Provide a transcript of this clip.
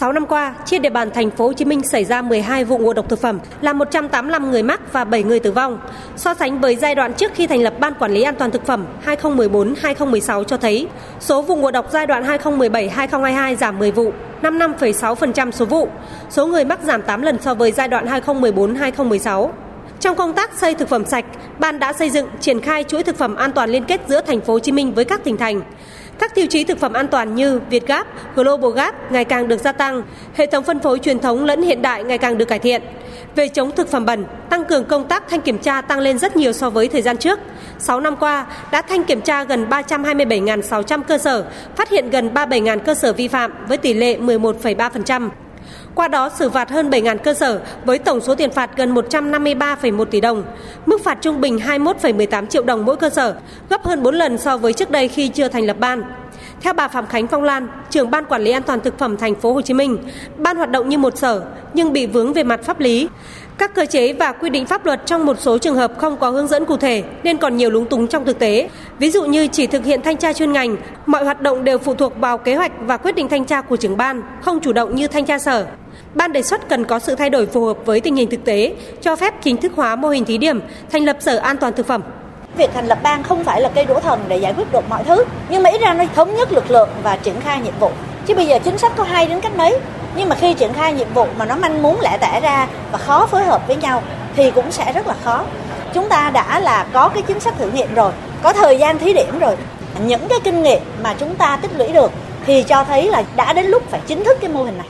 6 năm qua, trên địa bàn thành phố Hồ Chí Minh xảy ra 12 vụ ngộ độc thực phẩm, làm 185 người mắc và 7 người tử vong. So sánh với giai đoạn trước khi thành lập Ban Quản lý An toàn thực phẩm 2014-2016 cho thấy, số vụ ngộ độc giai đoạn 2017-2022 giảm 10 vụ, 55,6% số vụ. Số người mắc giảm 8 lần so với giai đoạn 2014-2016. Trong công tác xây thực phẩm sạch, ban đã xây dựng triển khai chuỗi thực phẩm an toàn liên kết giữa thành phố Hồ Chí Minh với các tỉnh thành. Các tiêu chí thực phẩm an toàn như Việt Gap, Global Gap ngày càng được gia tăng, hệ thống phân phối truyền thống lẫn hiện đại ngày càng được cải thiện. Về chống thực phẩm bẩn, tăng cường công tác thanh kiểm tra tăng lên rất nhiều so với thời gian trước. 6 năm qua, đã thanh kiểm tra gần 327.600 cơ sở, phát hiện gần 37.000 cơ sở vi phạm với tỷ lệ 11,3%. Qua đó xử phạt hơn 7.000 cơ sở với tổng số tiền phạt gần 153,1 tỷ đồng. Mức phạt trung bình 21,18 triệu đồng mỗi cơ sở, gấp hơn 4 lần so với trước đây khi chưa thành lập ban. Theo bà Phạm Khánh Phong Lan, trưởng ban quản lý an toàn thực phẩm thành phố Hồ Chí Minh, ban hoạt động như một sở nhưng bị vướng về mặt pháp lý. Các cơ chế và quy định pháp luật trong một số trường hợp không có hướng dẫn cụ thể nên còn nhiều lúng túng trong thực tế. Ví dụ như chỉ thực hiện thanh tra chuyên ngành, mọi hoạt động đều phụ thuộc vào kế hoạch và quyết định thanh tra của trưởng ban, không chủ động như thanh tra sở. Ban đề xuất cần có sự thay đổi phù hợp với tình hình thực tế, cho phép chính thức hóa mô hình thí điểm, thành lập sở an toàn thực phẩm. Việc thành lập ban không phải là cây đũa thần để giải quyết được mọi thứ, nhưng mà ít ra nó thống nhất lực lượng và triển khai nhiệm vụ. Chứ bây giờ chính sách có hay đến cách mấy, nhưng mà khi triển khai nhiệm vụ mà nó manh muốn lẻ tẻ ra và khó phối hợp với nhau thì cũng sẽ rất là khó. Chúng ta đã là có cái chính sách thử nghiệm rồi, có thời gian thí điểm rồi. Những cái kinh nghiệm mà chúng ta tích lũy được thì cho thấy là đã đến lúc phải chính thức cái mô hình này.